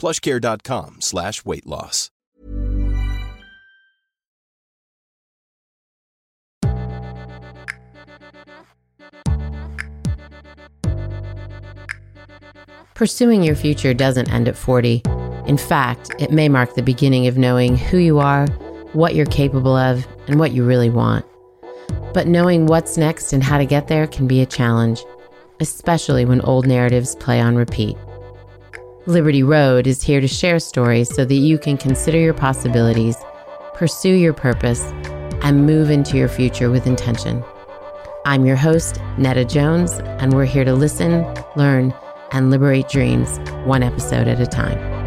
plushcare.com slash weight loss. Pursuing your future doesn't end at 40. In fact, it may mark the beginning of knowing who you are, what you're capable of, and what you really want. But knowing what's next and how to get there can be a challenge, especially when old narratives play on repeat. Liberty Road is here to share stories so that you can consider your possibilities, pursue your purpose, and move into your future with intention. I'm your host, Nada Jones, and we're here to listen, learn, and liberate dreams one episode at a time.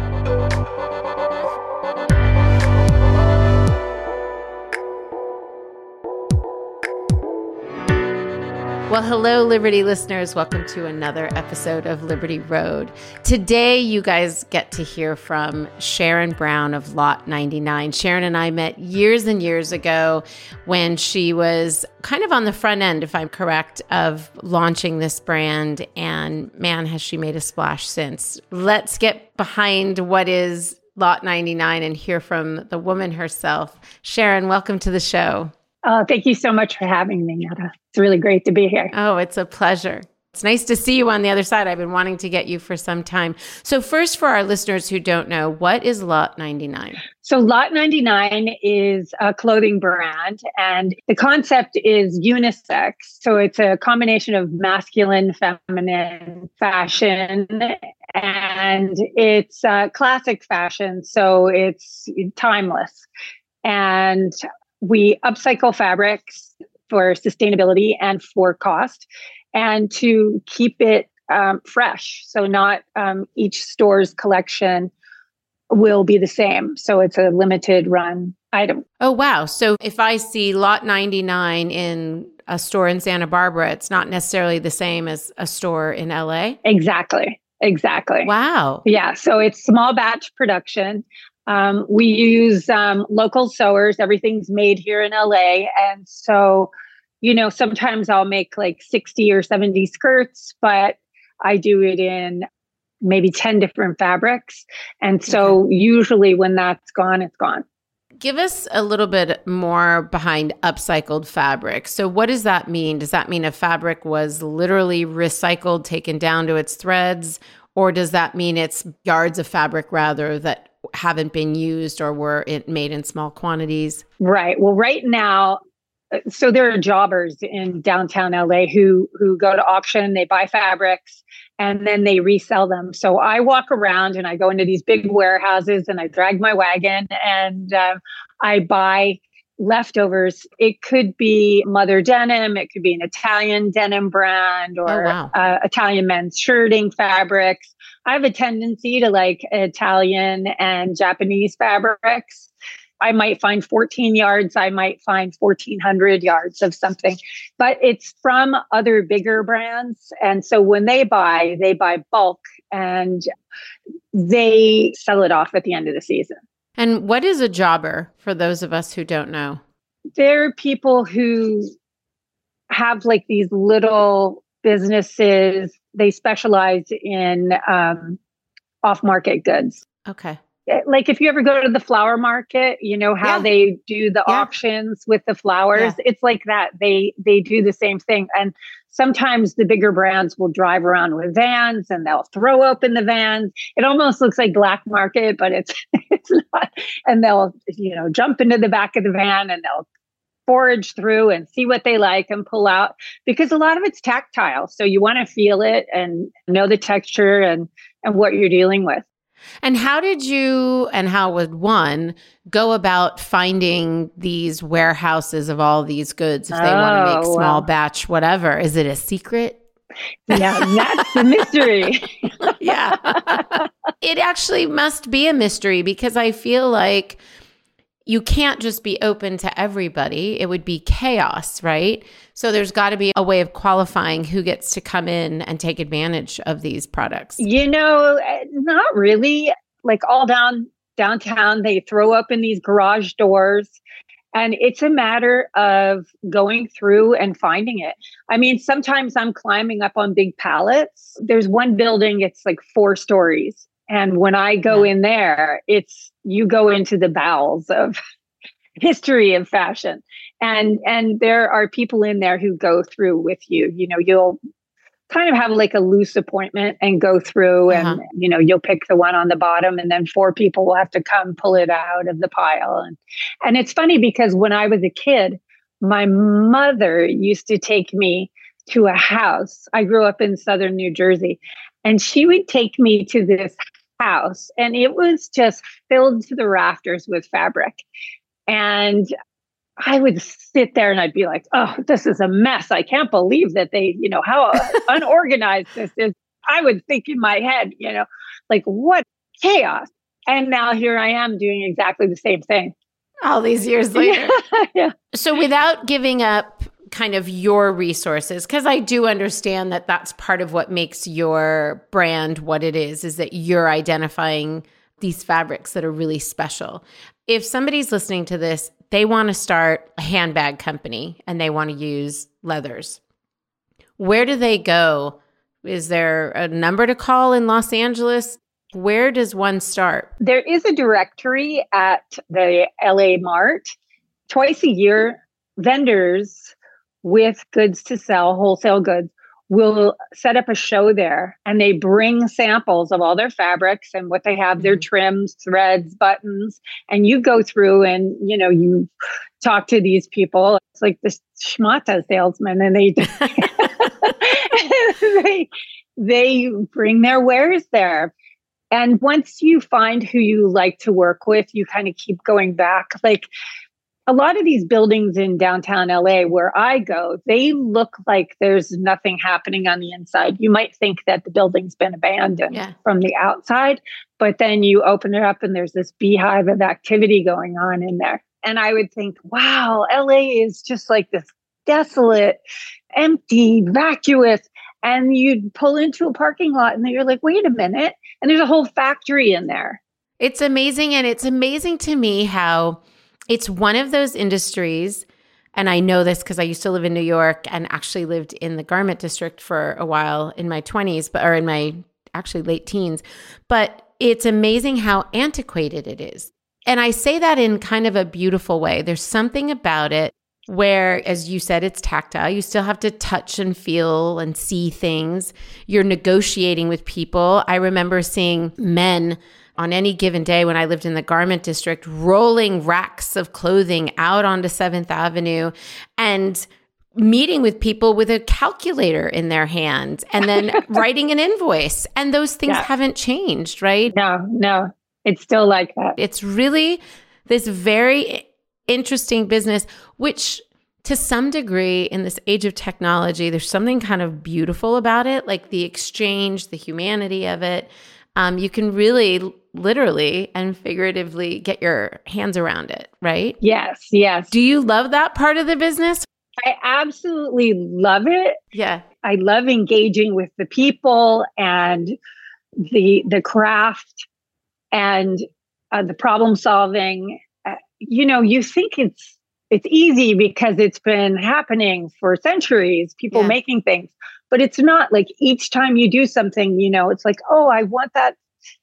Well, hello, Liberty listeners. Welcome to another episode of Liberty Road. Today, you guys get to hear from Sharon Brown of Lotte 99. Sharon and I met years and years ago when she was kind of on the front end, if I'm correct, of launching this brand. And man, has she made a splash since. Let's get behind what is Lotte 99 and hear from the woman herself. Sharon, welcome to the show. Oh, thank you so much for having me, Nada. It's really great to be here. Oh, it's a pleasure. It's nice to see you on the other side. I've been wanting to get you for some time. So, first, for our listeners who don't know, what is Lotte 99? So, Lotte 99 is a clothing brand, and the concept is unisex. So, it's a combination of masculine, feminine fashion, and it's uh, classic fashion. So, it's timeless. And we upcycle fabrics for sustainability and for cost and to keep it um, fresh. So, not um, each store's collection will be the same. So, it's a limited run item. Oh, wow. So, if I see lotte 99 in a store in Santa Barbara, it's not necessarily the same as a store in LA? Exactly. Exactly. Wow. Yeah. So, it's small batch production. Um, we use um, local sewers. Everything's made here in LA. And so, you know, sometimes I'll make like 60 or 70 skirts, but I do it in maybe 10 different fabrics. And so, okay. usually when that's gone, it's gone. Give us a little bit more behind upcycled fabric. So, what does that mean? Does that mean a fabric was literally recycled, taken down to its threads? Or does that mean it's yards of fabric rather that haven't been used or were it made in small quantities? Right. Well, right now, uh, so there are jobbers in downtown LA who who go to auction, they buy fabrics, and then they resell them. So I walk around and I go into these big warehouses and I drag my wagon and uh, I buy leftovers. It could be mother denim, it could be an Italian denim brand or oh, wow. uh, Italian men's shirting fabrics. I have a tendency to like Italian and Japanese fabrics. I might find 14 yards, I might find 1400 yards of something, but it's from other bigger brands. And so when they buy, they buy bulk and they sell it off at the end of the season. And what is a jobber for those of us who don't know? They're people who have like these little businesses. They specialize in um, off market goods. Okay. Eh, like if you ever go to the flower market you know how Yeah. they do the Yeah. auctions with the flowers Yeah. it's like that they they do the same thing and sometimes the bigger brands will drive around with vans and they'll throw open the vans. It almost looks like black market but it's it's not. And they'll you know jump into the back of the van and they'll forage through and see what they like and pull out because a lot of it's tactile. So you want to feel it and know the texture and and what you're dealing with And how did you and how would one go about finding these warehouses of all these goods if they want to oh, make Oh, small wow. batch whatever? Is it a secret? yeah that's the mystery yeah. it actually must be a mystery because I feel like you can't just be open to everybody. It would be chaos, right? So there's got to be a way of qualifying who gets to come in and take advantage of these products. You know, not really. Like all down downtown, they throw open these garage doors, and it's a matter of going through and finding it. I mean, sometimes I'm climbing up on big pallets. There's one building, it's like four stories. And when I go Yeah. in there, it's you go into the bowels of history of fashion. And and there are people in there who go through with you. You know, you'll kind of have like a loose appointment and go through and Uh-huh. you know you'll pick the one on the bottom and then four people will have to come pull it out of the pile and and it's funny because when i was a kid my mother used to take me to a house i grew up in southern new jersey and she would take me to this house and it was just filled to the rafters with fabric and I would sit there and I'd be like, oh, this is a mess. I can't believe that they, you know, how unorganized this is. I would think in my head, you know, like what chaos. And now here I am doing exactly the same thing. All these years later. yeah. So, without giving up kind of your resources, because I do understand that that's part of what makes your brand what it is, is that you're identifying these fabrics that are really special. If somebody's listening to this, they want to start a handbag company and they want to use leathers. Where do they go? Is there a number to call in Los Angeles? Where does one start? There is a directory at the LA Mart. Twice a year, vendors with goods to sell, wholesale goods, will set up a show there and they bring samples of all their fabrics and what they have, their mm-hmm. trims, threads, buttons. And you go through and, you know, you talk to these people. It's like the schmata salesman and they, they, they bring their wares there. And once you find who you like to work with, you kind of keep going back. Like a lot of these buildings in downtown LA where I go, they look like there's nothing happening on the inside. You might think that the building's been abandoned Yeah. from the outside, but then you open it up and there's this beehive of activity going on in there. And I would think, wow, LA is just like this desolate, empty, vacuous. And you'd pull into a parking lot and then you're like, wait a minute. And there's a whole factory in there. It's amazing. And it's amazing to me how it's one of those industries. And I know this because I used to live in New York and actually lived in the garment district for a while in my 20s, but or in my actually late teens. But it's amazing how antiquated it is. And I say that in kind of a beautiful way. There's something about it where, as you said, it's tactile. You still have to touch and feel and see things. You're negotiating with people. I remember seeing men on any given day when I lived in the garment district rolling racks of clothing out onto 7th Avenue and meeting with people with a calculator in their hand and then writing an invoice. And those things Yeah. haven't changed, right? No, no, it's still like that. It's really this very interesting business, which to some degree, in this age of technology, there's something kind of beautiful about it, like the exchange, the humanity of it. Um, you can really, literally, and figuratively get your hands around it, right? Yes, yes. Do you love that part of the business? I absolutely love it. Yeah. I love engaging with the people and the the craft and uh, the problem solving. Uh, you know, you think it's it's easy because it's been happening for centuries, people yeah. making things, but it's not like each time you do something, you know, it's like, oh, I want that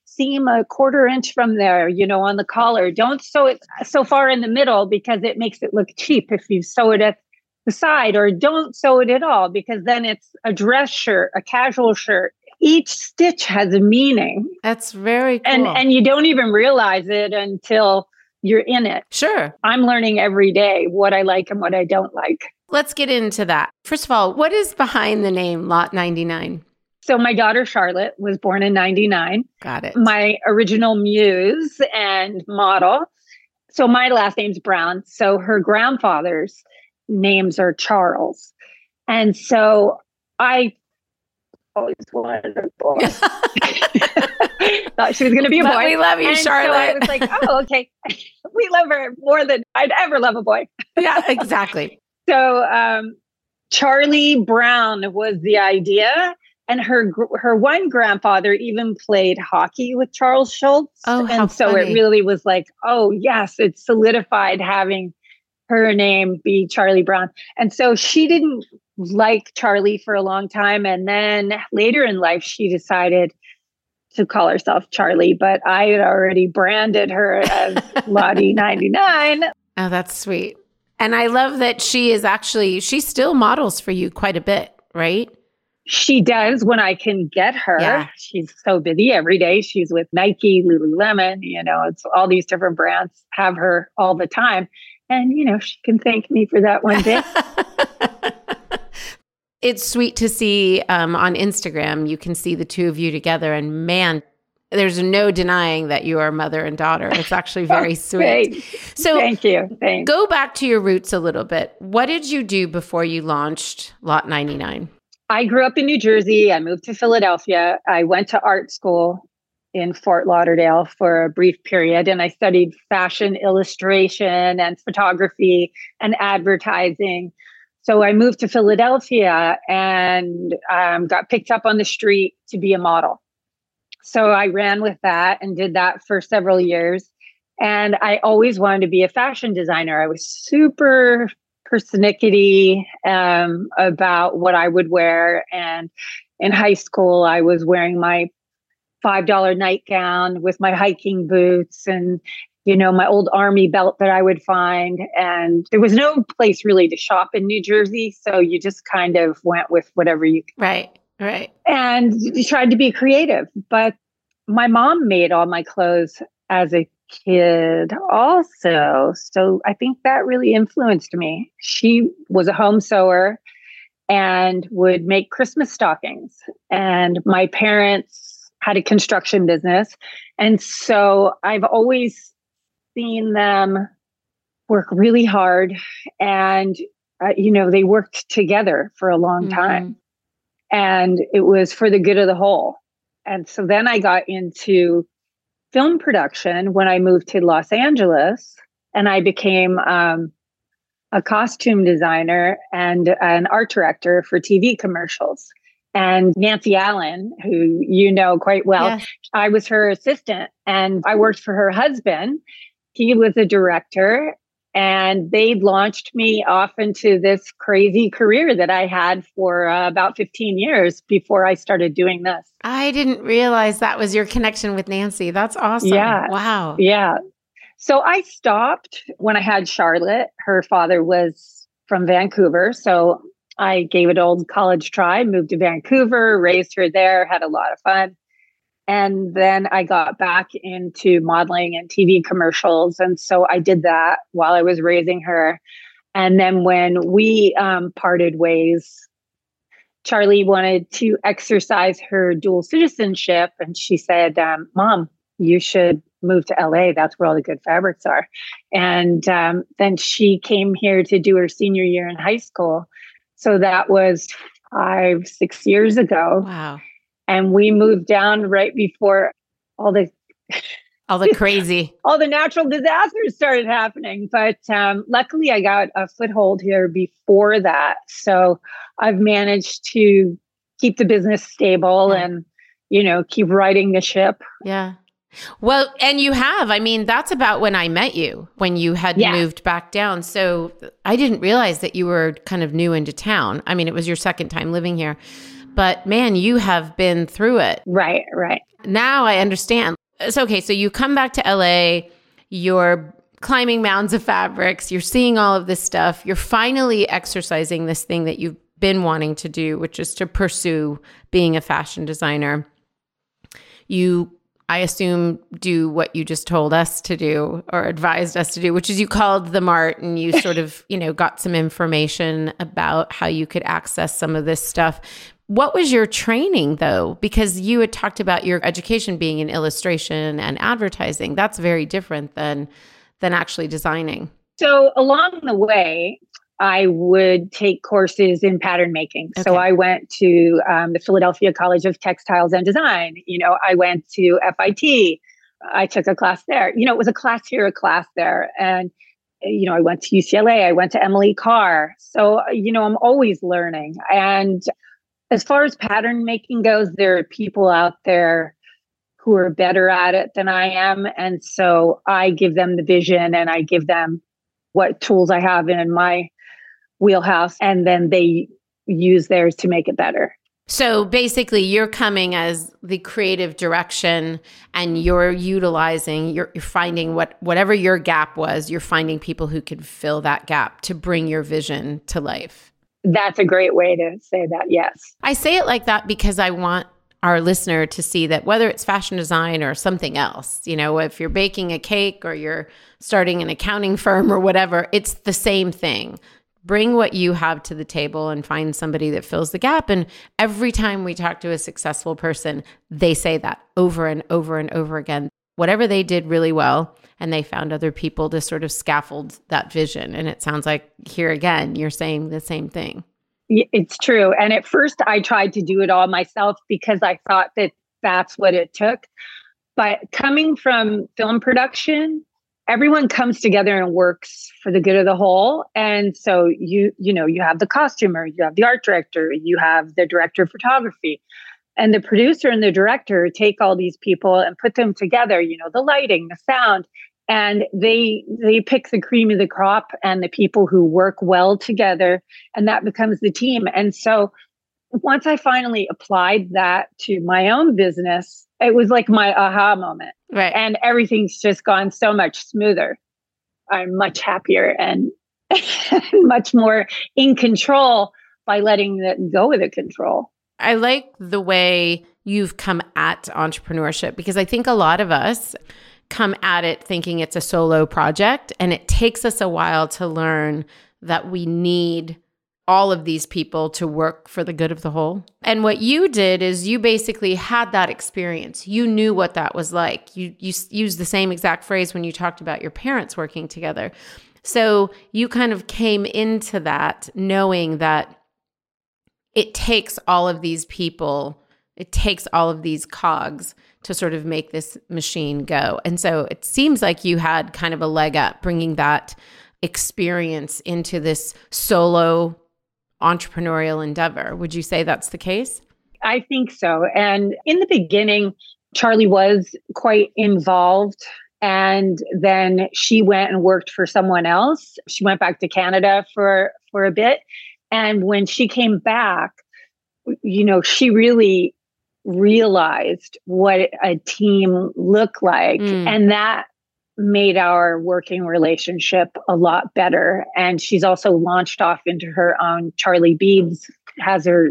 seam a quarter inch from there, you know, on the collar. Don't sew it so far in the middle because it makes it look cheap if you sew it at the side, or don't sew it at all because then it's a dress shirt, a casual shirt. Each stitch has a meaning. That's very cool. And and you don't even realize it until you're in it. Sure. I'm learning every day what I like and what I don't like. Let's get into that. First of all, what is behind the name Lotte 99? So my daughter Charlotte was born in 99. Got it. My original muse and model. So my last name's Brown. So her grandfather's names are Charles. And so I always wanted a boy. Thought she was going to be a boy. But we love you, and Charlotte. So I was like, oh, okay. we love her more than I'd ever love a boy. yeah, exactly. So um, Charlie Brown was the idea and her her one grandfather even played hockey with Charles Schulz. Oh, and so funny. it really was like, oh yes, it solidified having her name be Charlie Brown. And so she didn't like Charlie for a long time, and then later in life, she decided to call herself Charlie. But I had already branded her as Lottie ninety nine. Oh, that's sweet. And I love that she is actually she still models for you quite a bit, right? She does when I can get her. Yeah. She's so busy every day. She's with Nike, Lululemon, you know, it's all these different brands have her all the time. And, you know, she can thank me for that one day. it's sweet to see um, on Instagram, you can see the two of you together. And man, there's no denying that you are mother and daughter. It's actually very sweet. great. So Thank you. Thanks. go back to your roots a little bit. What did you do before you launched Lotte 99? I grew up in New Jersey. I moved to Philadelphia. I went to art school in Fort Lauderdale for a brief period, and I studied fashion illustration and photography and advertising. So I moved to Philadelphia and um, got picked up on the street to be a model. So I ran with that and did that for several years. And I always wanted to be a fashion designer. I was super persnickety um, about what I would wear. And in high school, I was wearing my $5 nightgown with my hiking boots and, you know, my old army belt that I would find. And there was no place really to shop in New Jersey. So you just kind of went with whatever you Right, right. and you tried to be creative. But my mom made all my clothes as a kid also. So I think that really influenced me. She was a home sewer and would make Christmas stockings. And my parents had a construction business. And so I've always seen them work really hard and uh, you know they worked together for a long Mhm. time and it was for the good of the whole and so then i got into film production when i moved to los angeles and i became um, a costume designer and an art director for tv commercials and nancy allan who you know quite well Yes. I was her assistant and I worked for her husband. He was a director and they launched me off into this crazy career that I had for uh, about 15 years before I started doing this. I didn't realize that was your connection with Nancy. That's awesome. Yeah. Wow. Yeah. So I stopped when I had Charlotte. Her father was from Vancouver. So I gave it old college try, moved to Vancouver, raised her there, had a lot of fun. And then I got back into modeling and TV commercials. And so I did that while I was raising her. And then when we um, parted ways, Charlie wanted to exercise her dual citizenship. And she said, um, Mom, you should move to LA. That's where all the good fabrics are. And um, then she came here to do her senior year in high school. So that was five, six years ago. Wow. And we moved down right before all the All the crazy. all the natural disasters started happening. But um, luckily, I got a foothold here before that. So I've managed to keep the business stable Yeah. and, you know, keep riding the ship. Yeah. Well, and you have. I mean, that's about when I met you, when you had Yeah. moved back down. So I didn't realize that you were kind of new into town. I mean, it was your second time living here. But man, you have been through it. Right, right. Now I understand. It's okay. So you come back to LA, you're climbing mounds of fabrics, you're seeing all of this stuff, you're finally exercising this thing that you've been wanting to do, which is to pursue being a fashion designer. You, I assume, do what you just told us to do or advised us to do, which is you called the Mart and you sort of, you know, got some information about how you could access some of this stuff. What was your training though? Because you had talked about your education being in illustration and advertising. That's very different than than actually designing. So along the way, I would take courses in pattern making. So I went to um, the Philadelphia College of Textiles and Design. You know, I went to FIT. I took a class there. You know, it was a class here, a class there, and you know, I went to UCLA. I went to Emily Carr. So you know, I'm always learning. And as far as pattern making goes, there are people out there who are better at it than I am. And so I give them the vision and I give them what tools I have in my wheelhouse, and then they use theirs to make it better. So basically, you're coming as the creative direction, and you're utilizing, you're, you're finding what whatever your gap was. You're finding people who could fill that gap to bring your vision to life. That's a great way to say that. Yes. I say it like that because I want our listener to see that whether it's fashion design or something else, you know, if you're baking a cake or you're starting an accounting firm or whatever, it's the same thing. Bring what you have to the table and find somebody that fills the gap. And every time we talk to a successful person, they say that over and over and over again. Whatever they did really well, and they found other people to sort of scaffold that vision. And it sounds like here again, you're saying the same thing. It's true. And at first, I tried to do it all myself because I thought that that's what it took. But coming from film production, everyone comes together and works for the good of the whole. And so you, you know, you have the costumer, you have the art director, you have the director of photography, and the producer and the director take all these people and put them together. You know, the lighting, the sound, and they they pick the cream of the crop and the people who work well together and that becomes the team and so once i finally applied that to my own business it was like my aha moment. Right. and everything's just gone so much smoother. I'm much happier and much more in control by letting it go with the control. I like the way you've come at entrepreneurship because I think a lot of us come at it thinking it's a solo project and it takes us a while to learn that we need all of these people to work for the good of the whole. And what you did is you basically had that experience. You knew what that was like. You you used the same exact phrase when you talked about your parents working together. So you kind of came into that knowing that it takes all of these people, it takes all of these cogs to sort of make this machine go. And so it seems like you had kind of a leg up bringing that experience into this solo entrepreneurial endeavor. Would you say that's the case? I think so. And in the beginning, Charlie was quite involved. And then she went and worked for someone else. She went back to Canada for, for a bit. And when she came back, you know, she really realized what a team looked like. Mm. And that made our working relationship a lot better. And she's also launched off into her own Charlie Beads, has her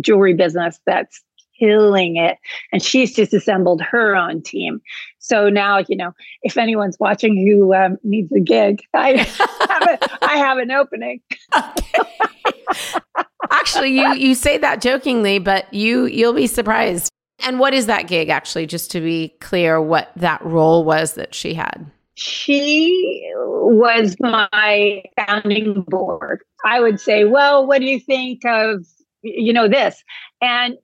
jewelry business that's killing it. And she's just assembled her own team. So now, you know, if anyone's watching who um, needs a gig, I have, a, I have an opening. actually, you you say that jokingly, but you you'll be surprised. And what is that gig actually just to be clear what that role was that she had? She was my founding board. I would say, well, what do you think of, you know, this? And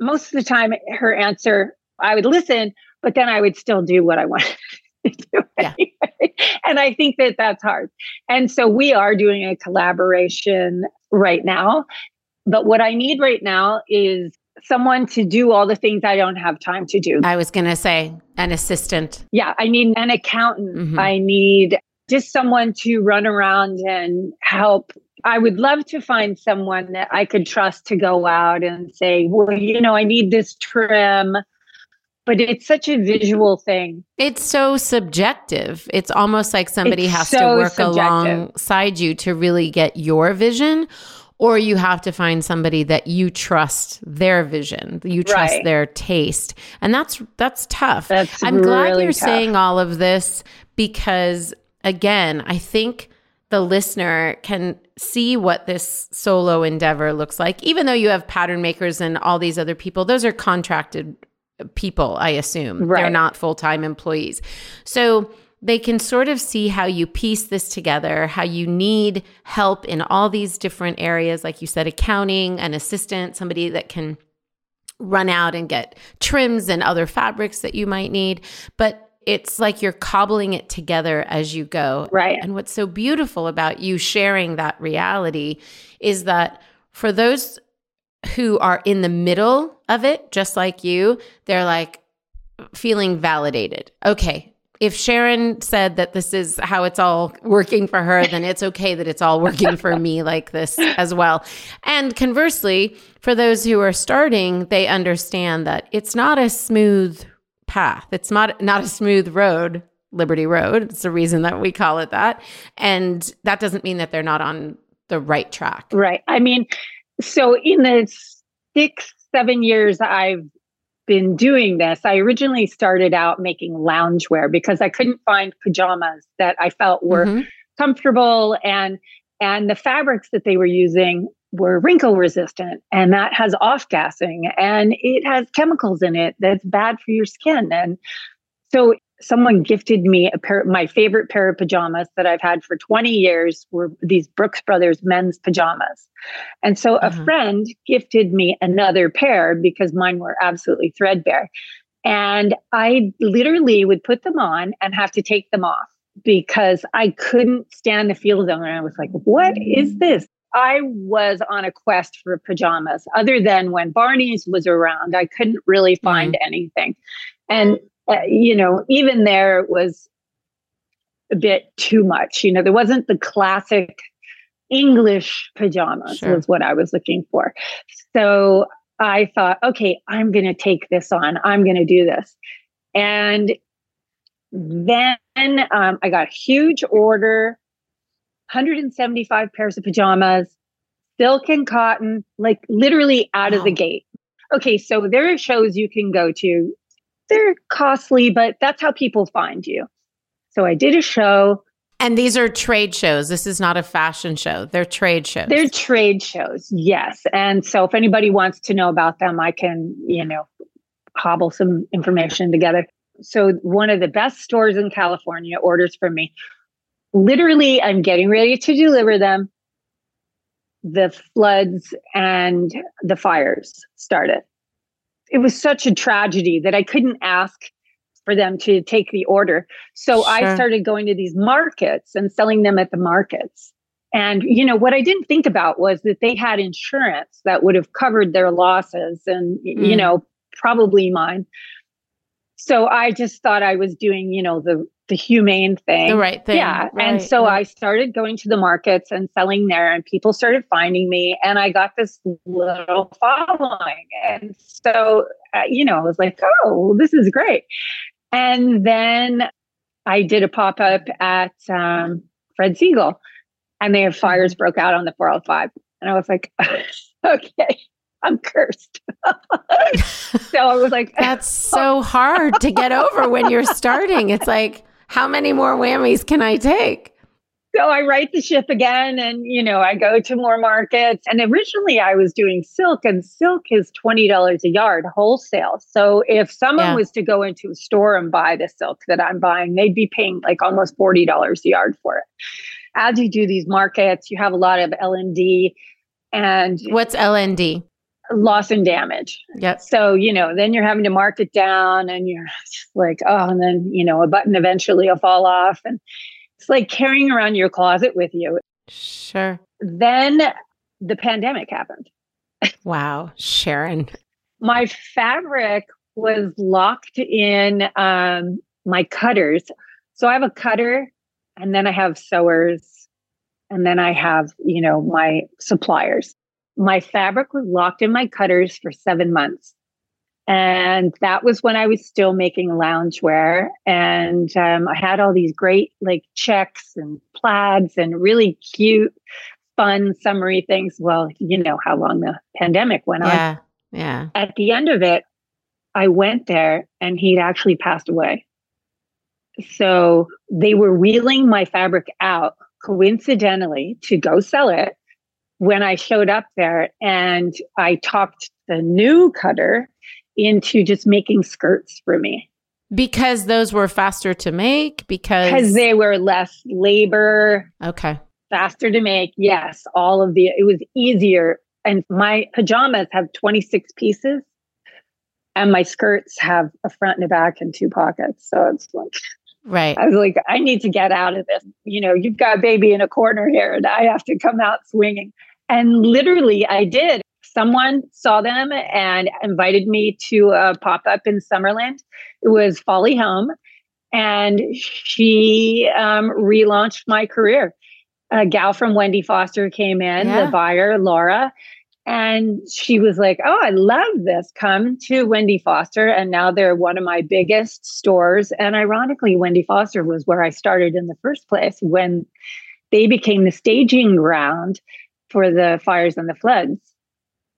most of the time, her answer, I would listen, but then I would still do what I wanted to do. Yeah. And I think that that's hard. And so we are doing a collaboration right now. But what I need right now is someone to do all the things I don't have time to do. I was going to say an assistant. Yeah, I need an accountant. Mhm. I need just someone to run around and help. I would love to find someone that I could trust to go out and say, well, you know, I need this trim. But it's such a visual thing. It's so subjective. It's almost like somebody It's has to work subjective. alongside you to really get your vision, or you have to find somebody that you trust their vision, you trust Right. their taste, and that's that's tough. That's I'm glad really you're tough. saying all of this because, again, I think the listener can see what this solo endeavor looks like. Even though you have pattern makers and all these other people, those are contracted people, I assume. They're not full time employees. So they can sort of see how you piece this together, how you need help in all these different areas, like you said, accounting, an assistant, somebody that can run out and get trims and other fabrics that you might need. But it's like you're cobbling it together as you go. Right. And what's so beautiful about you sharing that reality is that for those who are in the middle of it, just like you, they're like feeling validated. Okay. If Sharon said that this is how it's all working for her, then it's okay that it's all working for me like this as well. And conversely, for those who are starting, they understand that it's not a smooth path. It's not not a smooth road, Liberty Road. It's the reason that we call it that. And that doesn't mean that they're not on the right track. Right. I mean, so in the six, seven years I've been doing this, I originally started out making loungewear because I couldn't find pajamas that I felt were Mhm. comfortable and and the fabrics that they were using were wrinkle resistant and that has off gassing and it has chemicals in it that's bad for your skin and so someone gifted me a pair my favorite pair of pajamas that I've had for 20 years were these Brooks Brothers men's pajamas. And so a Mhm. friend gifted me another pair because mine were absolutely threadbare. And I literally would put them on and have to take them off because I couldn't stand the feel of them. And I was like, what is this? I was on a quest for pajamas other than when Barney's was around. I couldn't really find anything. And, uh, you know, even there it was a bit too much. You know, there wasn't the classic English pajamas, Sure. was what I was looking for. So I thought, okay, I'm going to take this on. I'm going to do this. And then um, I got a huge order 175 pairs of pajamas, silk and cotton, like literally out of the gate. Okay, so there are shows you can go to. They're costly, but that's how people find you. So I did a show. And these are trade shows. This is not a fashion show. They're trade shows. They're trade shows, yes. And so if anybody wants to know about them, I can, you know, hobble some information together. So one of the best stores in California orders from me. Literally, I'm getting ready to deliver them. The floods and the fires started. It was such a tragedy that I couldn't ask for them to take the order. So I started going to these markets and selling them at the markets. And you know what I didn't think about was that they had insurance that would have covered their losses and y- you Mm. know probably mine. So I just thought I was doing, you know, the the humane thing. the right thing. Yeah. and so right. I started going to the markets and selling there, and people started finding me, and I got this little following. And so, uh, you know, I was like, oh, this is great. And then I did a pop up at um, Fred Segal, and their Mm-hmm. fires broke out on the 405. And I was like, okay, I'm cursed. so I was like, That's so hard to get over when you're starting. It's like, how many more whammies can I take? so I right the ship again and you know I go to more markets and originally I was doing silk and silk is $20 a yard wholesale. So if someone Yeah. was to go into a store and buy the silk that I'm buying, they'd be paying like almost $40 a yard for it. As you do these markets, you have a lot of L&D and What's LND? Loss and damage. Yep. So, you know, then you're having to mark it down and you're like, oh, and then, you know, a button eventually will fall off. And it's like carrying around your closet with you. Sure. Then the pandemic happened. Wow. Sharon. my fabric was locked in um, my cutters. So I have a cutter and then I have sewers and then I have, you know, my suppliers. My fabric was locked in my cutters for seven months. And that was when I was still making loungewear. And um, I had all these great like checks and plaids and really cute, fun, summery things. Well, you know how long the pandemic went Yeah. on. Yeah. At the end of it, I went there and he'd actually passed away. So they were wheeling my fabric out coincidentally to go sell it when I showed up there and I talked the new cutter into just making skirts for me Because those were faster to make because because they were less labor, Okay. faster to make. Yes, all of the it was easier. And my pajamas have 26 pieces and my skirts have a front and a back and two pockets. So it's like Right. I was like, I need to get out of this. You know, you've got baby in a corner here, and I have to come out swinging. And literally, I did. Someone saw them and invited me to a pop up in Summerland. It was Folly Home, and she um, relaunched my career. A gal from Wendy Foster came in, Yeah. the buyer, Laura, and she was like, Oh, I love this. Come to Wendy Foster. And now they're one of my biggest stores. And ironically, Wendy Foster was where I started in the first place when they became the staging ground for the fires and the floods.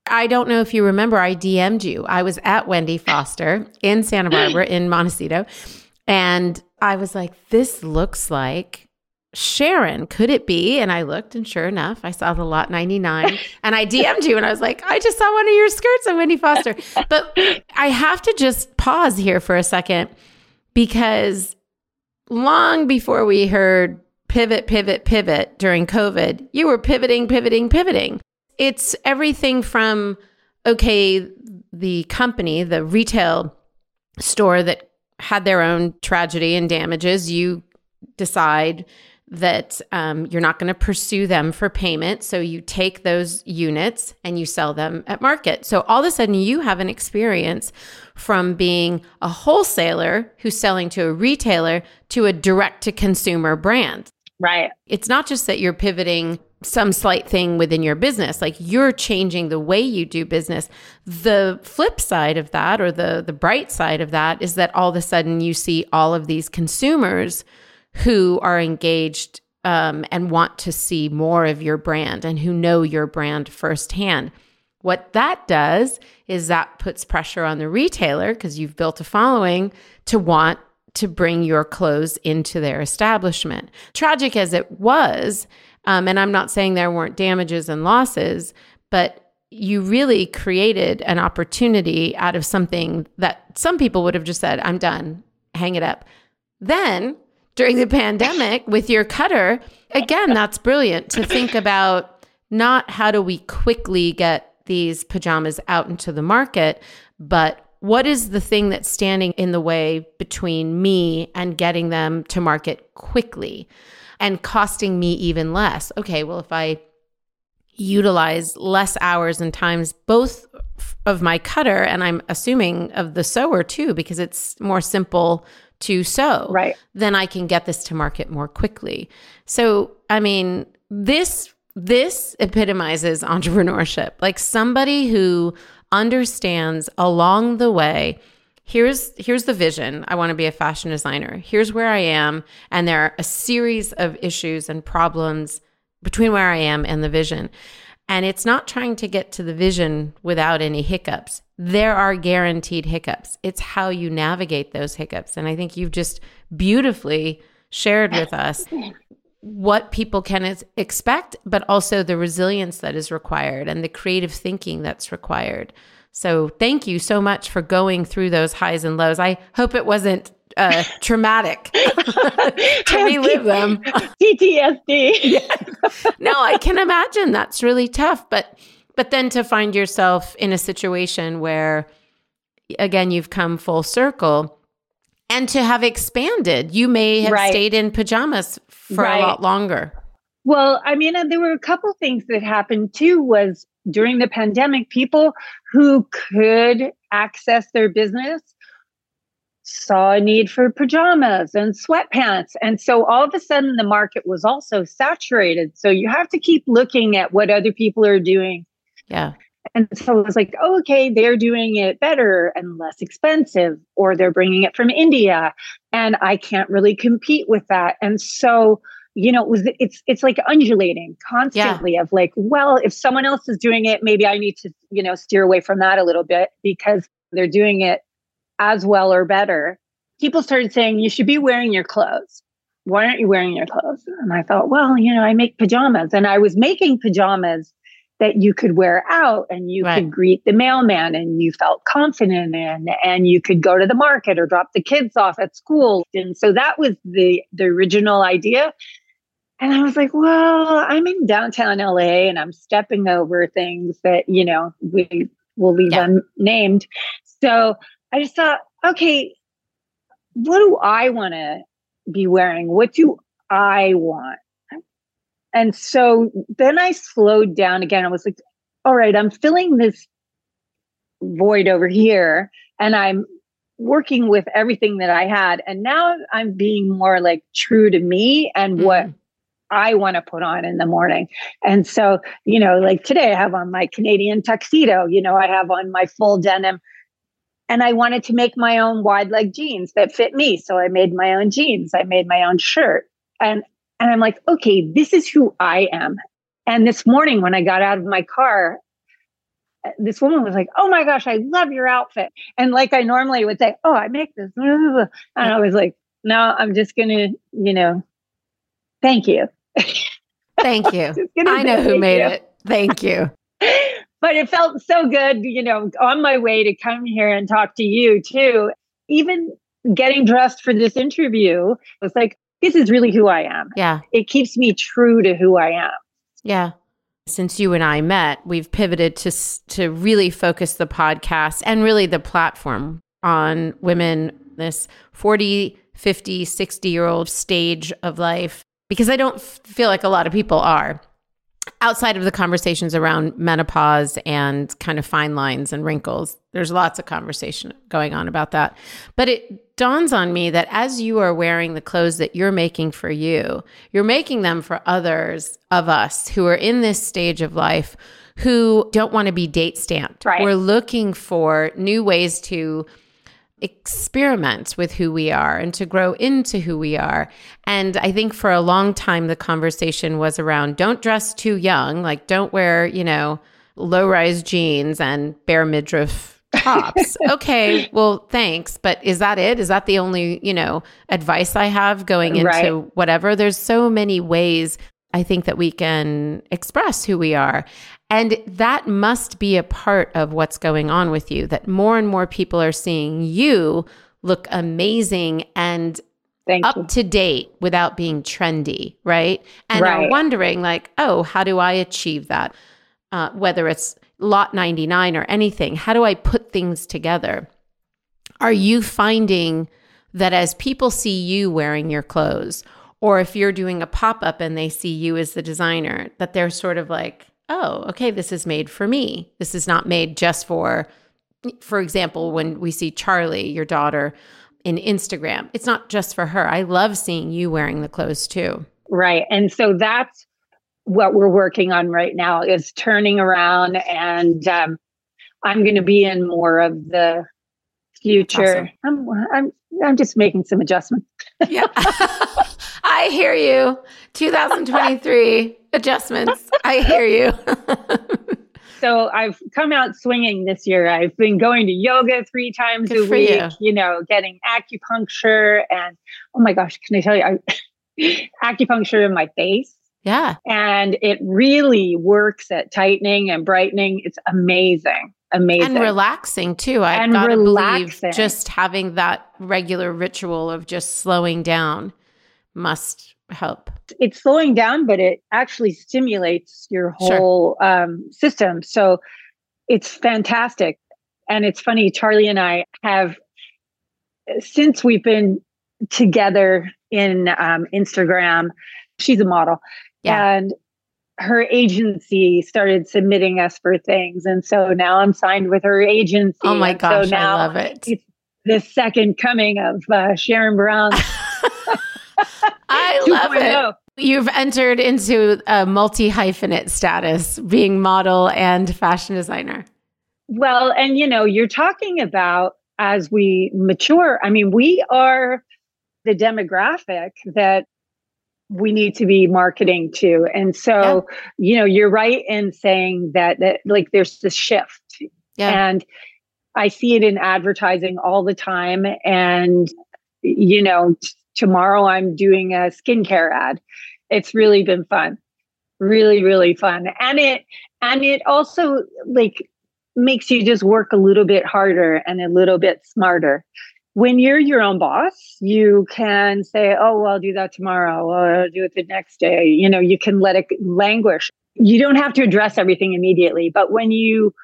I don't know if you remember, I DM'd you. I was at Wendy Foster in Santa Barbara in Montecito. And I was like, this looks like Sharon. Could it be? And I looked, and sure enough, I saw the lotte 99. And I DM'd you, and I was like, I just saw one of your skirts on Wendy Foster. But I have to just pause here for a second because long before we heard pivot, pivot, pivot during COVID, you were pivoting, pivoting, pivoting. It's everything from, okay, the company, the retail store that had their own tragedy and damages, you decide that um, you're not going to pursue them for payment. So you take those units and you sell them at market. So all of a sudden, you have an experience from being a wholesaler who's selling to a retailer to a direct to consumer brand. Right. It's not just that you're pivoting some slight thing within your business like you're changing the way you do business the flip side of that or the the bright side of that is that all of a sudden you see all of these consumers who are engaged um, and want to see more of your brand and who know your brand firsthand what that does is that puts pressure on the retailer because you've built a following to want to bring your clothes into their establishment. Tragic as it was, um, and I'm not saying there weren't damages and losses, but you really created an opportunity out of something that some people would have just said, I'm done, hang it up. Then during the pandemic with your cutter, again, that's brilliant to think about not how do we quickly get these pajamas out into the market, but what is the thing that's standing in the way between me and getting them to market quickly and costing me even less? Okay, well, if I utilize less hours and times both of my cutter and I'm assuming of the sewer too because it's more simple to sew Right. then I can get this to market more quickly. So, I mean, this this epitomizes entrepreneurship. Like somebody who understands along the way here's here's the vision. I want to be a fashion designer. Here's where i am. And there are a series of issues and problems between where i am and the vision. And it's not trying to get to the vision without any hiccups. There are guaranteed hiccups. It's how you navigate those hiccups. And i think you've just beautifully shared with us what people can expect, but also the resilience that is required and the creative thinking that's required. So, thank you so much for going through those highs and lows. I hope it wasn't uh, traumatic to relive them. PTSD. no, I can imagine that's really tough, but but then to find yourself in a situation where again you've come full circle and to have expanded, you may have Right. stayed in pajamas for Right. a lot longer. Well, I mean, and there were a couple things that happened too. Was during the pandemic, people who could access their business saw a need for pajamas and sweatpants. And so all of a sudden, the market was also saturated. So you have to keep looking at what other people are doing. Yeah. And so it was like, oh, okay, they're doing it better and less expensive, or they're bringing it from India. And I can't really compete with that. And so, you know, it was it's it's like undulating constantly yeah. of like, well, if someone else is doing it, maybe I need to, you know, steer away from that a little bit because they're doing it as well or better, people started saying, you should be wearing your clothes. Why aren't you wearing your clothes? And I thought, well, you know, I make pajamas and I was making pajamas that you could wear out and you right. could greet the mailman and you felt confident in and you could go to the market or drop the kids off at school. And so that was the the original idea. And I was like, well, I'm in downtown LA and I'm stepping over things that, you know, we will leave yeah. unnamed. So I just thought, okay, what do I want to be wearing? What do I want? And so then I slowed down again. I was like, all right, I'm filling this void over here and I'm working with everything that I had. And now I'm being more like true to me and mm-hmm. what I want to put on in the morning. And so, you know, like today I have on my Canadian tuxedo, you know, I have on my full denim and I wanted to make my own wide leg jeans that fit me. So I made my own jeans. I made my own shirt. And and I'm like, okay, this is who I am. And this morning when I got out of my car, this woman was like, "Oh my gosh, I love your outfit." And like I normally would say, "Oh, I make this." And I was like, "No, I'm just going to, you know, thank you." Thank you. I know who made you. it. Thank you but it felt so good, you know, on my way to come here and talk to you too. Even getting dressed for this interview was like, this is really who I am. Yeah. It keeps me true to who I am. Yeah. Since you and I met, we've pivoted to to really focus the podcast and really the platform on women this 40, 50, 60 year old stage of life because I don't feel like a lot of people are outside of the conversations around menopause and kind of fine lines and wrinkles, there's lots of conversation going on about that. But it dawns on me that as you are wearing the clothes that you're making for you, you're making them for others of us who are in this stage of life who don't want to be date stamped. Right. We're looking for new ways to experiment with who we are and to grow into who we are. And I think for a long time, the conversation was around don't dress too young, like don't wear, you know, low rise jeans and bare midriff okay, well, thanks. But is that it? Is that the only, you know, advice I have going into right. whatever? There's so many ways I think that we can express who we are. And that must be a part of what's going on with you that more and more people are seeing you look amazing and Thank up you. to date without being trendy, right? And right. are wondering, like, oh, how do I achieve that? Uh, whether it's lotte 99 or anything, how do I put things together? Are you finding that as people see you wearing your clothes, or if you're doing a pop up and they see you as the designer, that they're sort of like, oh, okay, this is made for me. This is not made just for, for example, when we see Charlie, your daughter, in Instagram, it's not just for her. I love seeing you wearing the clothes too. Right. And so that's what we're working on right now is turning around and um, I'm going to be in more of the future. Awesome. I'm, I'm, I'm just making some adjustments. yeah. I hear you. 2023 adjustments. I hear you. so I've come out swinging this year. I've been going to yoga three times Good a week, you. you. know, getting acupuncture and oh my gosh, can I tell you, I, acupuncture in my face. Yeah. And it really works at tightening and brightening. It's amazing. Amazing. And relaxing too. I've got to believe just having that regular ritual of just slowing down must help. It's slowing down, but it actually stimulates your whole sure. um, system. So it's fantastic. And it's funny, Charlie and I have, since we've been together in um, Instagram, she's a model. Yeah. And her agency started submitting us for things. And so now I'm signed with her agency. Oh my gosh, so I love it. It's the second coming of uh, Sharon Brown. I love 2.0. it. You've entered into a multi hyphenate status, being model and fashion designer. Well, and you know, you're talking about as we mature, I mean, we are the demographic that we need to be marketing to. And so, you know, you're right in saying that that like there's this shift. Yeah. And I see it in advertising all the time and you know, t- tomorrow I'm doing a skincare ad. It's really been fun. Really really fun. And it and it also like makes you just work a little bit harder and a little bit smarter. When you're your own boss, you can say, Oh, well, I'll do that tomorrow, or I'll do it the next day. You know, you can let it languish. You don't have to address everything immediately. But when you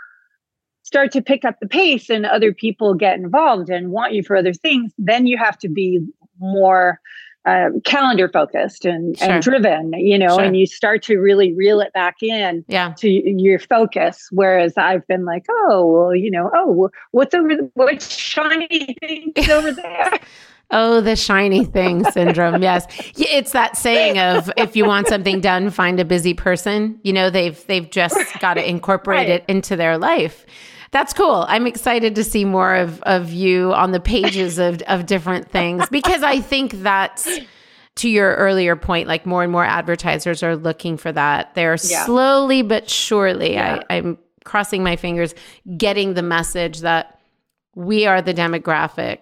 start to pick up the pace and other people get involved and want you for other things, then you have to be more uh, calendar focused and, Sure. and driven, you know, Sure. and you start to really reel it back in Yeah. to your focus. Whereas I've been like, oh, well, you know, oh, what's over, the, what's shiny things over there? Oh, the shiny thing syndrome. Yes. It's that saying of if you want something done, find a busy person. You know, they've they've just got to incorporate Right. it into their life. That's cool. I'm excited to see more of of you on the pages of of different things because I think that's to your earlier point, like more and more advertisers are looking for that. They're Yeah. slowly but surely, Yeah. I, I'm crossing my fingers, getting the message that we are the demographic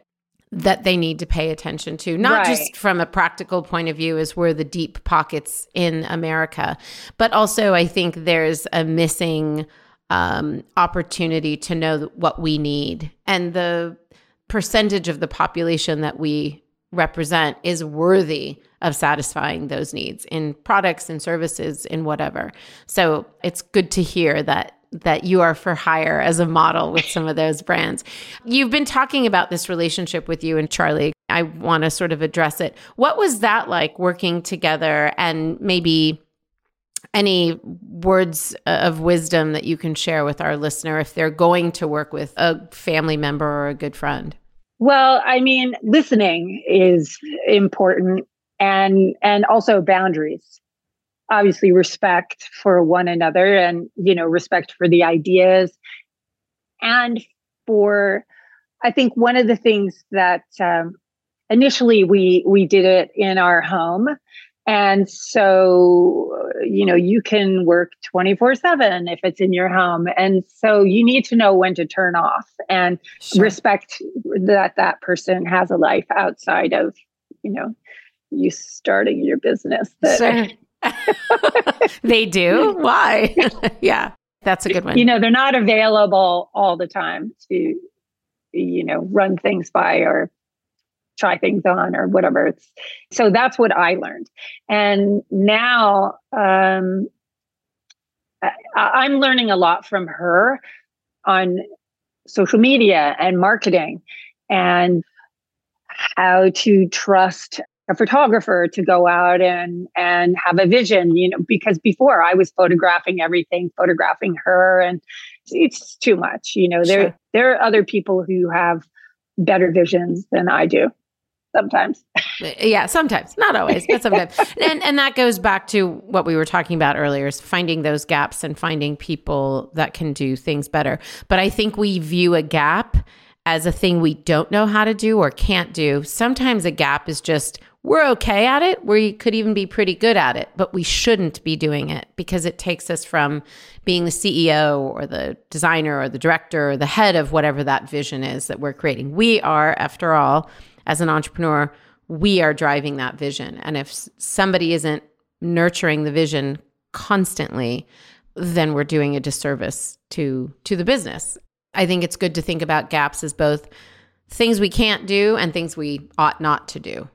that they need to pay attention to, not Right. just from a practical point of view, as we're the deep pockets in America, but also I think there's a missing um, opportunity to know what we need. And the percentage of the population that we represent is worthy of satisfying those needs in products and services in whatever. So it's good to hear that that you are for hire as a model with some of those brands. You've been talking about this relationship with you and Charlie. I want to sort of address it. What was that like working together and maybe any words of wisdom that you can share with our listener if they're going to work with a family member or a good friend? Well, I mean, listening is important and and also boundaries. Obviously respect for one another and you know respect for the ideas and for I think one of the things that um, initially we we did it in our home and so you know you can work 24/7 if it's in your home and so you need to know when to turn off and respect that that person has a life outside of you know you starting your business that Sure. they do? Why? yeah, that's a good one. you know they're not available all the time to you know run things by or try things on or whatever. It's so that's what i learned. And now um I, i'm learning a lot from her on social media and marketing and how to trust a photographer to go out and and have a vision you know because before i was photographing everything photographing her and it's too much you know there Sure. there are other people who have better visions than i do sometimes uh, yeah, sometimes, not always, but sometimes. and and that goes back to what we were talking about earlier is finding those gaps and finding people that can do things better. But I think we view a gap as a thing we don't know how to do or can't do. Sometimes a gap is just we're okay at it. We could even be pretty good at it, but we shouldn't be doing it because it takes us from being the CEO or the designer or the director or the head of whatever that vision is that we're creating. We are, after all, as an entrepreneur, we are driving that vision. And if somebody isn't nurturing the vision constantly, then we're doing a disservice to to the business. I think it's good to think about gaps as both things we can't do and things we ought not to do.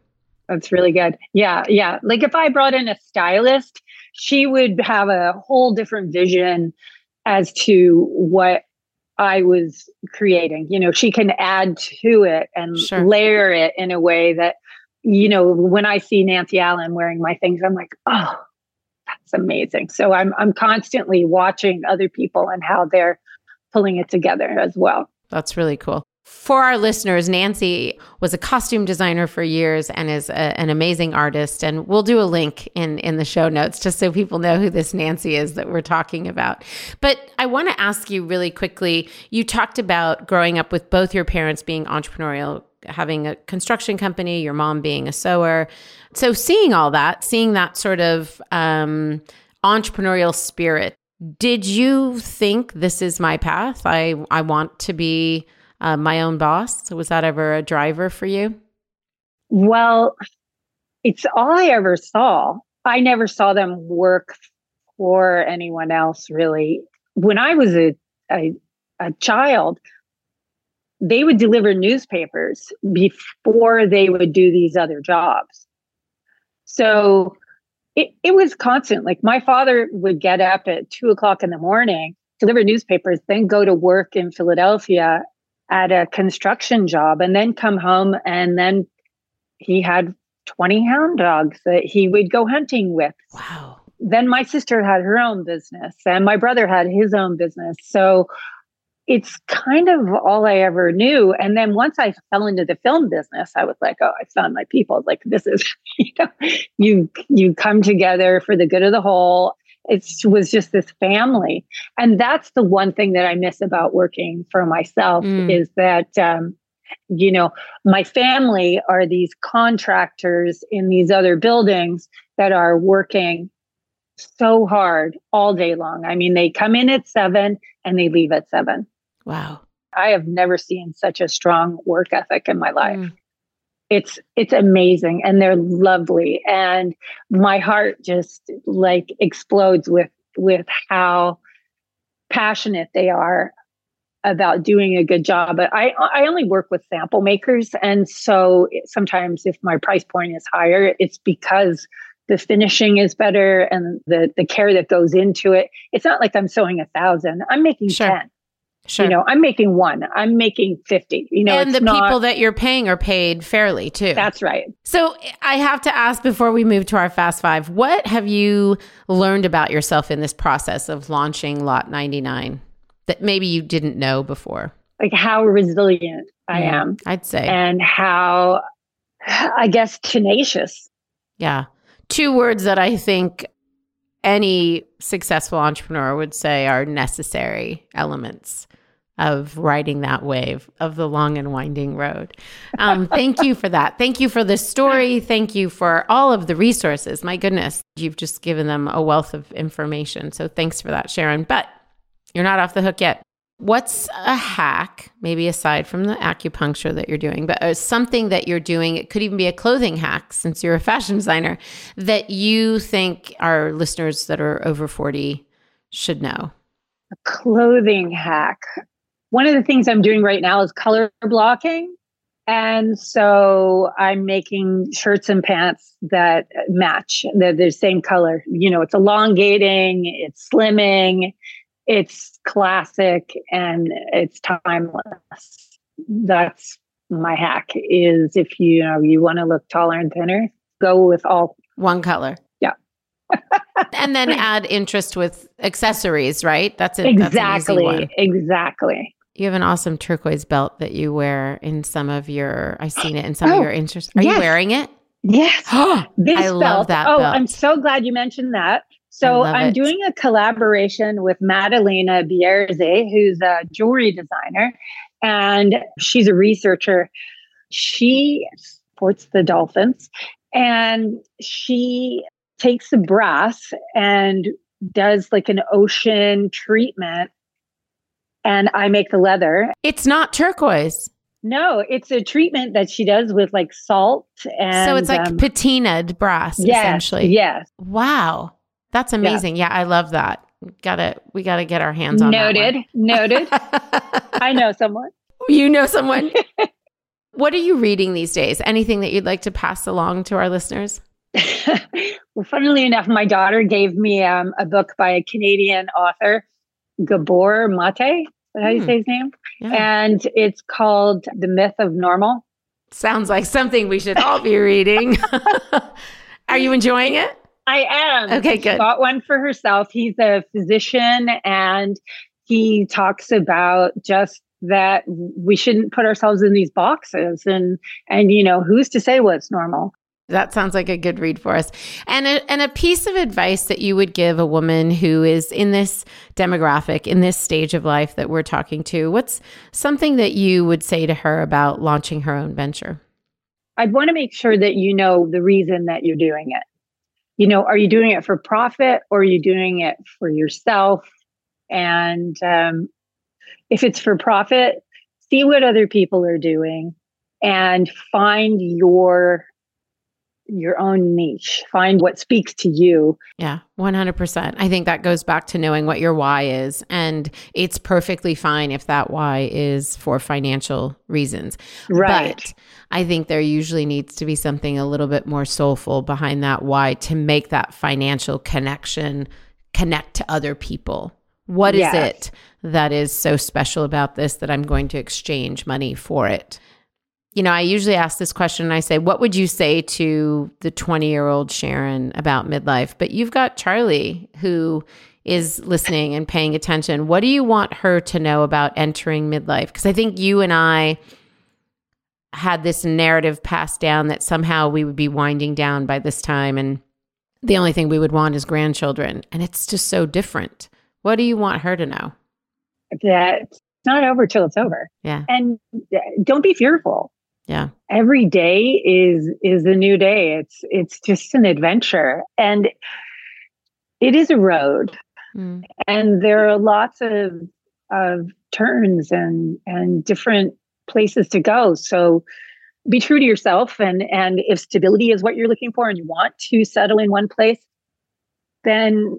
That's really good. Yeah, yeah. Like if I brought in a stylist, she would have a whole different vision as to what I was creating. You know, she can add to it and Sure. layer it in a way that, you know, when I see Nancy Allan wearing my things, I'm like, oh, that's amazing. So I'm I'm constantly watching other people and how they're pulling it together as well. That's really cool. For our listeners, Nancy was a costume designer for years and is a, an amazing artist. And we'll do a link in, in the show notes just so people know who this Nancy is that we're talking about. But I want to ask you really quickly you talked about growing up with both your parents being entrepreneurial, having a construction company, your mom being a sewer. So seeing all that, seeing that sort of um, entrepreneurial spirit, did you think this is my path? I, I want to be uh, my own boss? Was that ever a driver for you? Well, it's all I ever saw. I never saw them work for anyone else, really. When I was a, a, a child, they would deliver newspapers before they would do these other jobs. So it, it was constant. Like my father would get up at two o'clock in the morning, deliver newspapers, then go to work in Philadelphia at a construction job and then come home and then he had 20 hound dogs that he would go hunting with. Wow. Then my sister had her own business and my brother had his own business. So it's kind of all I ever knew. And then once I fell into the film business, I was like, oh, I found my people. Like this is, you know, you you come together for the good of the whole it was just this family. And that's the one thing that i miss about working for myself mm. is that um, you know my family are these contractors in these other buildings that are working so hard all day long. I mean they come in at seven and they leave at seven. Wow. I have never seen such a strong work ethic in my life. Mm it's it's amazing and they're lovely. And my heart just like explodes with with how passionate they are about doing a good job. But i i only work with sample makers. And so sometimes if my price point is higher it's because the finishing is better and the the care that goes into it. It's not like i'm sewing a thousand. I'm making sure. 10 Sure. You know, I'm making one, I'm making 50. You know, and the not, people that you're paying are paid fairly too. That's right. So I have to ask before we move to our fast five, what have you learned about yourself in this process of launching Lotte 99 that maybe you didn't know before? Like how resilient I yeah, am. I'd say. And how, I guess, tenacious. Yeah. Two words that I think any successful entrepreneur would say are necessary elements of riding that wave of the long and winding road. Um, thank you for that. Thank you for the story. Thank you for all of the resources. My goodness, you've just given them a wealth of information. So thanks for that, Sharon. But you're not off the hook yet. What's a hack, maybe aside from the acupuncture that you're doing, but uh, something that you're doing? It could even be a clothing hack since you're a fashion designer that you think our listeners that are over 40 should know. A clothing hack. One of the things I'm doing right now is color blocking. And so I'm making shirts and pants that match. They're the same color. You know, it's elongating, it's slimming, it's classic and it's timeless. That's my hack is if you, know you want to look taller and thinner, go with all one color. Yeah. and then add interest with accessories, right? That's it. Exactly. That's exactly. You have an awesome turquoise belt that you wear in some of your I've seen it in some oh, of your interests. Are yes. you wearing it? Yes. this I belt. love that. Oh, belt. I'm so glad you mentioned that. So I'm it. doing a collaboration with Madalena Bierze, who's a jewelry designer, and she's a researcher. She supports the dolphins, and she takes the brass and does like an ocean treatment, and I make the leather. It's not turquoise. No, it's a treatment that she does with like salt and so it's like um, patinaed brass yes, essentially. Yes. Wow. That's amazing. Yeah, yeah I love that. Got to we got to get our hands on it. Noted. Noted. I know someone. You know someone. what are you reading these days? Anything that you'd like to pass along to our listeners? well, funnily enough, my daughter gave me um, a book by a Canadian author, Gabor Maté. How do you hmm. say his name? Yeah. And it's called The Myth of Normal. Sounds like something we should all be reading. Are you enjoying it? I am. Okay, She good. Got one for herself. He's a physician and he talks about just that we shouldn't put ourselves in these boxes and and you know who's to say what's normal That sounds like a good read for us. And a, and a piece of advice that you would give a woman who is in this demographic, in this stage of life that we're talking to, what's something that you would say to her about launching her own venture? I'd want to make sure that you know the reason that you're doing it. You know, are you doing it for profit or are you doing it for yourself? And um, if it's for profit, see what other people are doing and find your your own niche. Find what speaks to you. Yeah, 100%. I think that goes back to knowing what your why is. And it's perfectly fine if that why is for financial reasons. Right. But I think there usually needs to be something a little bit more soulful behind that why to make that financial connection connect to other people. What is Yes. it that is so special about this that I'm going to exchange money for it? You know, I usually ask this question and I say, What would you say to the 20 year old Sharon about midlife? But you've got Charlie who is listening and paying attention. What do you want her to know about entering midlife? Because I think you and I had this narrative passed down that somehow we would be winding down by this time and the only thing we would want is grandchildren. And it's just so different. What do you want her to know? That it's not over till it's over. Yeah. And uh, don't be fearful. Yeah. every day is is a new day. It's it's just an adventure. And it is a road. Mm. and there are lots of of turns and and different places to go. So be true to yourself and and if stability is what you're looking for and you want to settle in one place then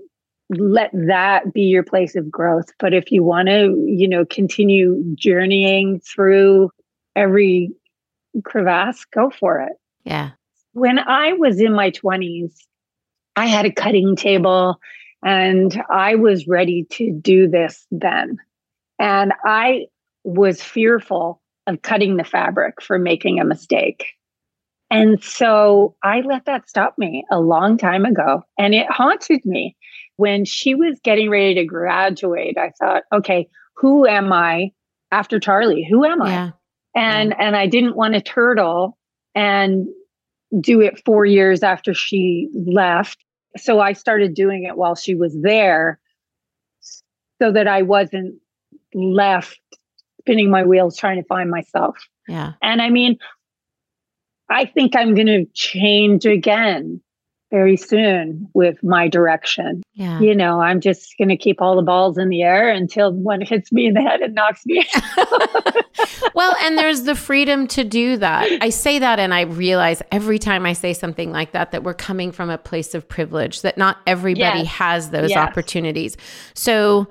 let that be your place of growth. But if you want to you know continue journeying through every crevasse go for it Yeah. when I was in my 20s, I had a cutting table and I was ready to do this then. And I was fearful of cutting the fabric for making a mistake. And so I let that stop me a long time ago. And it haunted me. When she was getting ready to graduate, I thought, okay, who am I after Charlie? Who am I? Yeah. And mm. and I didn't want to turtle and do it 4 years after she left. So I started doing it while she was there so that I wasn't left spinning my wheels trying to find myself. Yeah. and I mean I think I'm going to change again very soon with my direction Yeah. you know I'm just going to keep all the balls in the air until one hits me in the head and knocks me out. well, and there's the freedom to do that. I say that and I realize every time I say something like that that we're coming from a place of privilege that not everybody Yes. has those Yes. opportunities. So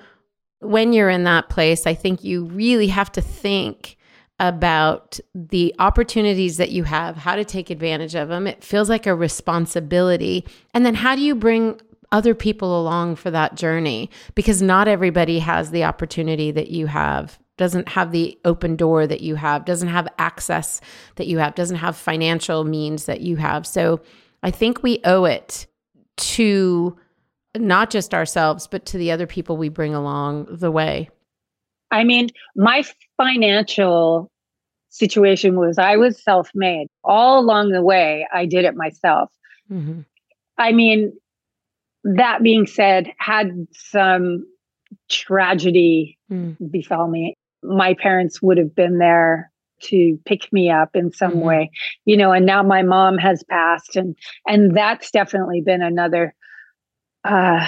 when you're in that place, I think you really have to think about the opportunities that you have, how to take advantage of them. It feels like a responsibility. And then how do you bring other people along for that journey? Because not everybody has the opportunity that you have, doesn't have the open door that you have, doesn't have access that you have, doesn't have financial means that you have. So I think we owe it to not just ourselves, but to the other people we bring along the way. I mean, my financial situation was I was self made. All along the way, I did it myself. Mm-hmm. I mean, that being said, had some tragedy Mm. befell me, my parents would have been there to pick me up in some Mhm. way, you know, and now my mom has passed and and that's definitely been another uh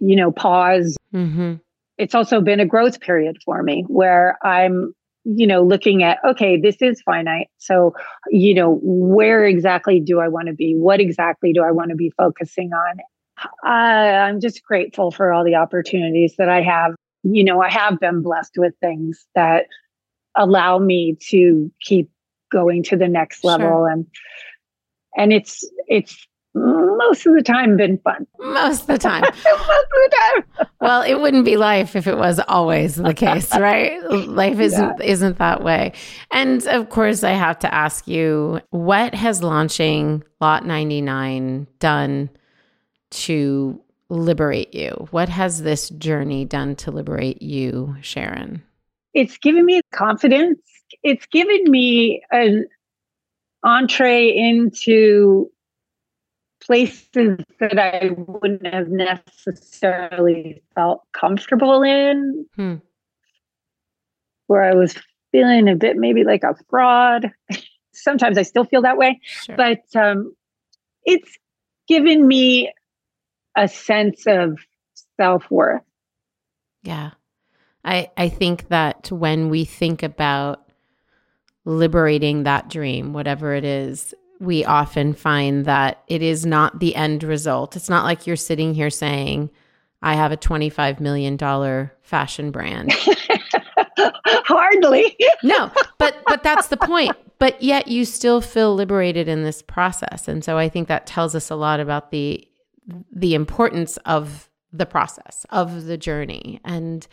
you know, pause Mm-hmm. it's also been a growth period for me where I'm, you know, looking at, okay, this is finite. So, you know, where exactly do I want to be? What exactly do I want to be focusing on? I, I'm just grateful for all the opportunities that I have. You know, I have been blessed with things that allow me to keep going to the next Sure. level and and it's it's most of the time been fun. Most of the time. most of the time. well, it wouldn't be life if it was always the case, right? Life isn't isn't that way. And of course, I have to ask you, what has launching Lotte 99 done to liberate you? What has this journey done to liberate you, Sharon? It's given me confidence. It's given me an entree into places that I wouldn't have necessarily felt comfortable in, hmm. where I was feeling a bit maybe like a fraud. Sometimes I still feel that way, sure. but um, it's given me a sense of self worth. Yeah. I, I think that when we think about liberating that dream, whatever it is, we often find that it is not the end result. It's not like you're sitting here saying, I have a $25 million fashion brand. Hardly. no, but but that's the point. But yet you still feel liberated in this process. And so I think that tells us a lot about the the importance of the process, of the journey and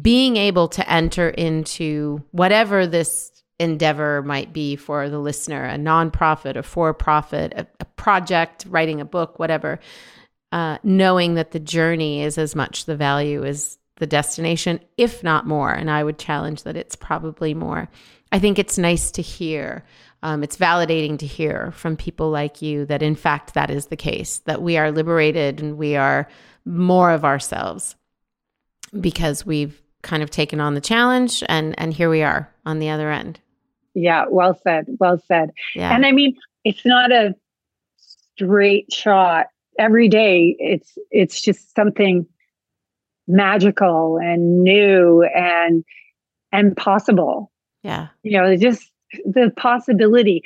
being able to enter into whatever this endeavor might be for the listener a nonprofit, a for profit, a, a, project, writing a book, whatever, uh, knowing that the journey is as much the value as the destination, if not more. And I would challenge that it's probably more. I think it's nice to hear. Um, it's validating to hear from people like you that, in fact, that is the case, that we are liberated and we are more of ourselves because we've kind of taken on the challenge and and here we are on the other end yeah, well said. Well said. Yeah. And I mean, it's not a straight shot every day. It's it's just something magical and new and and possible. Yeah. You know, just the possibility.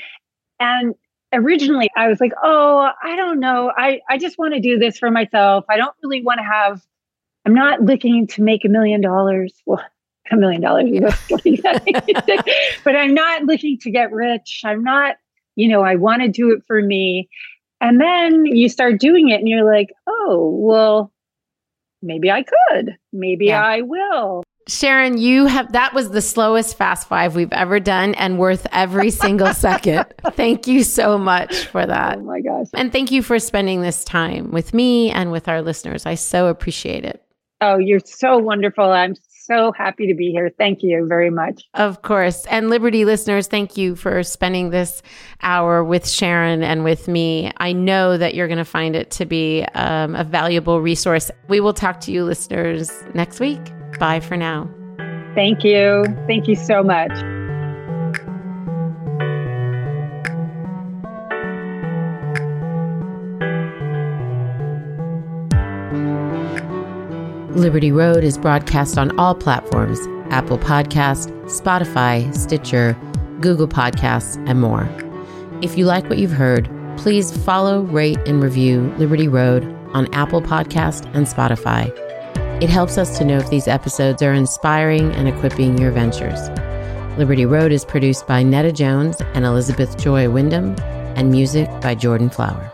And originally I was like, "Oh, I don't know. I I just want to do this for myself. I don't really want to have I'm not looking to make a million dollars. Well, a million dollars. but I'm not looking to get rich. I'm not, you know, I want to do it for me. And then you start doing it and you're like, oh, well, maybe I could. Maybe yeah. I will. Sharon, you have that was the slowest fast five we've ever done and worth every single second. Thank you so much for that. Oh my gosh. And thank you for spending this time with me and with our listeners. I so appreciate it. Oh, you're so wonderful. I'm so happy to be here. Thank you very much. Of course. And Liberty listeners, thank you for spending this hour with Sharon and with me. I know that you're going to find it to be um, a valuable resource. We will talk to you, listeners, next week. Bye for now. Thank you. Thank you so much. Liberty Road is broadcast on all platforms Apple Podcast, Spotify, Stitcher, Google Podcasts, and more. If you like what you've heard, please follow, rate, and review Liberty Road on Apple Podcast and Spotify. It helps us to know if these episodes are inspiring and equipping your ventures. Liberty Road is produced by Nada Jones and Elizabeth Joy Wyndham, and music by Jordan Flower.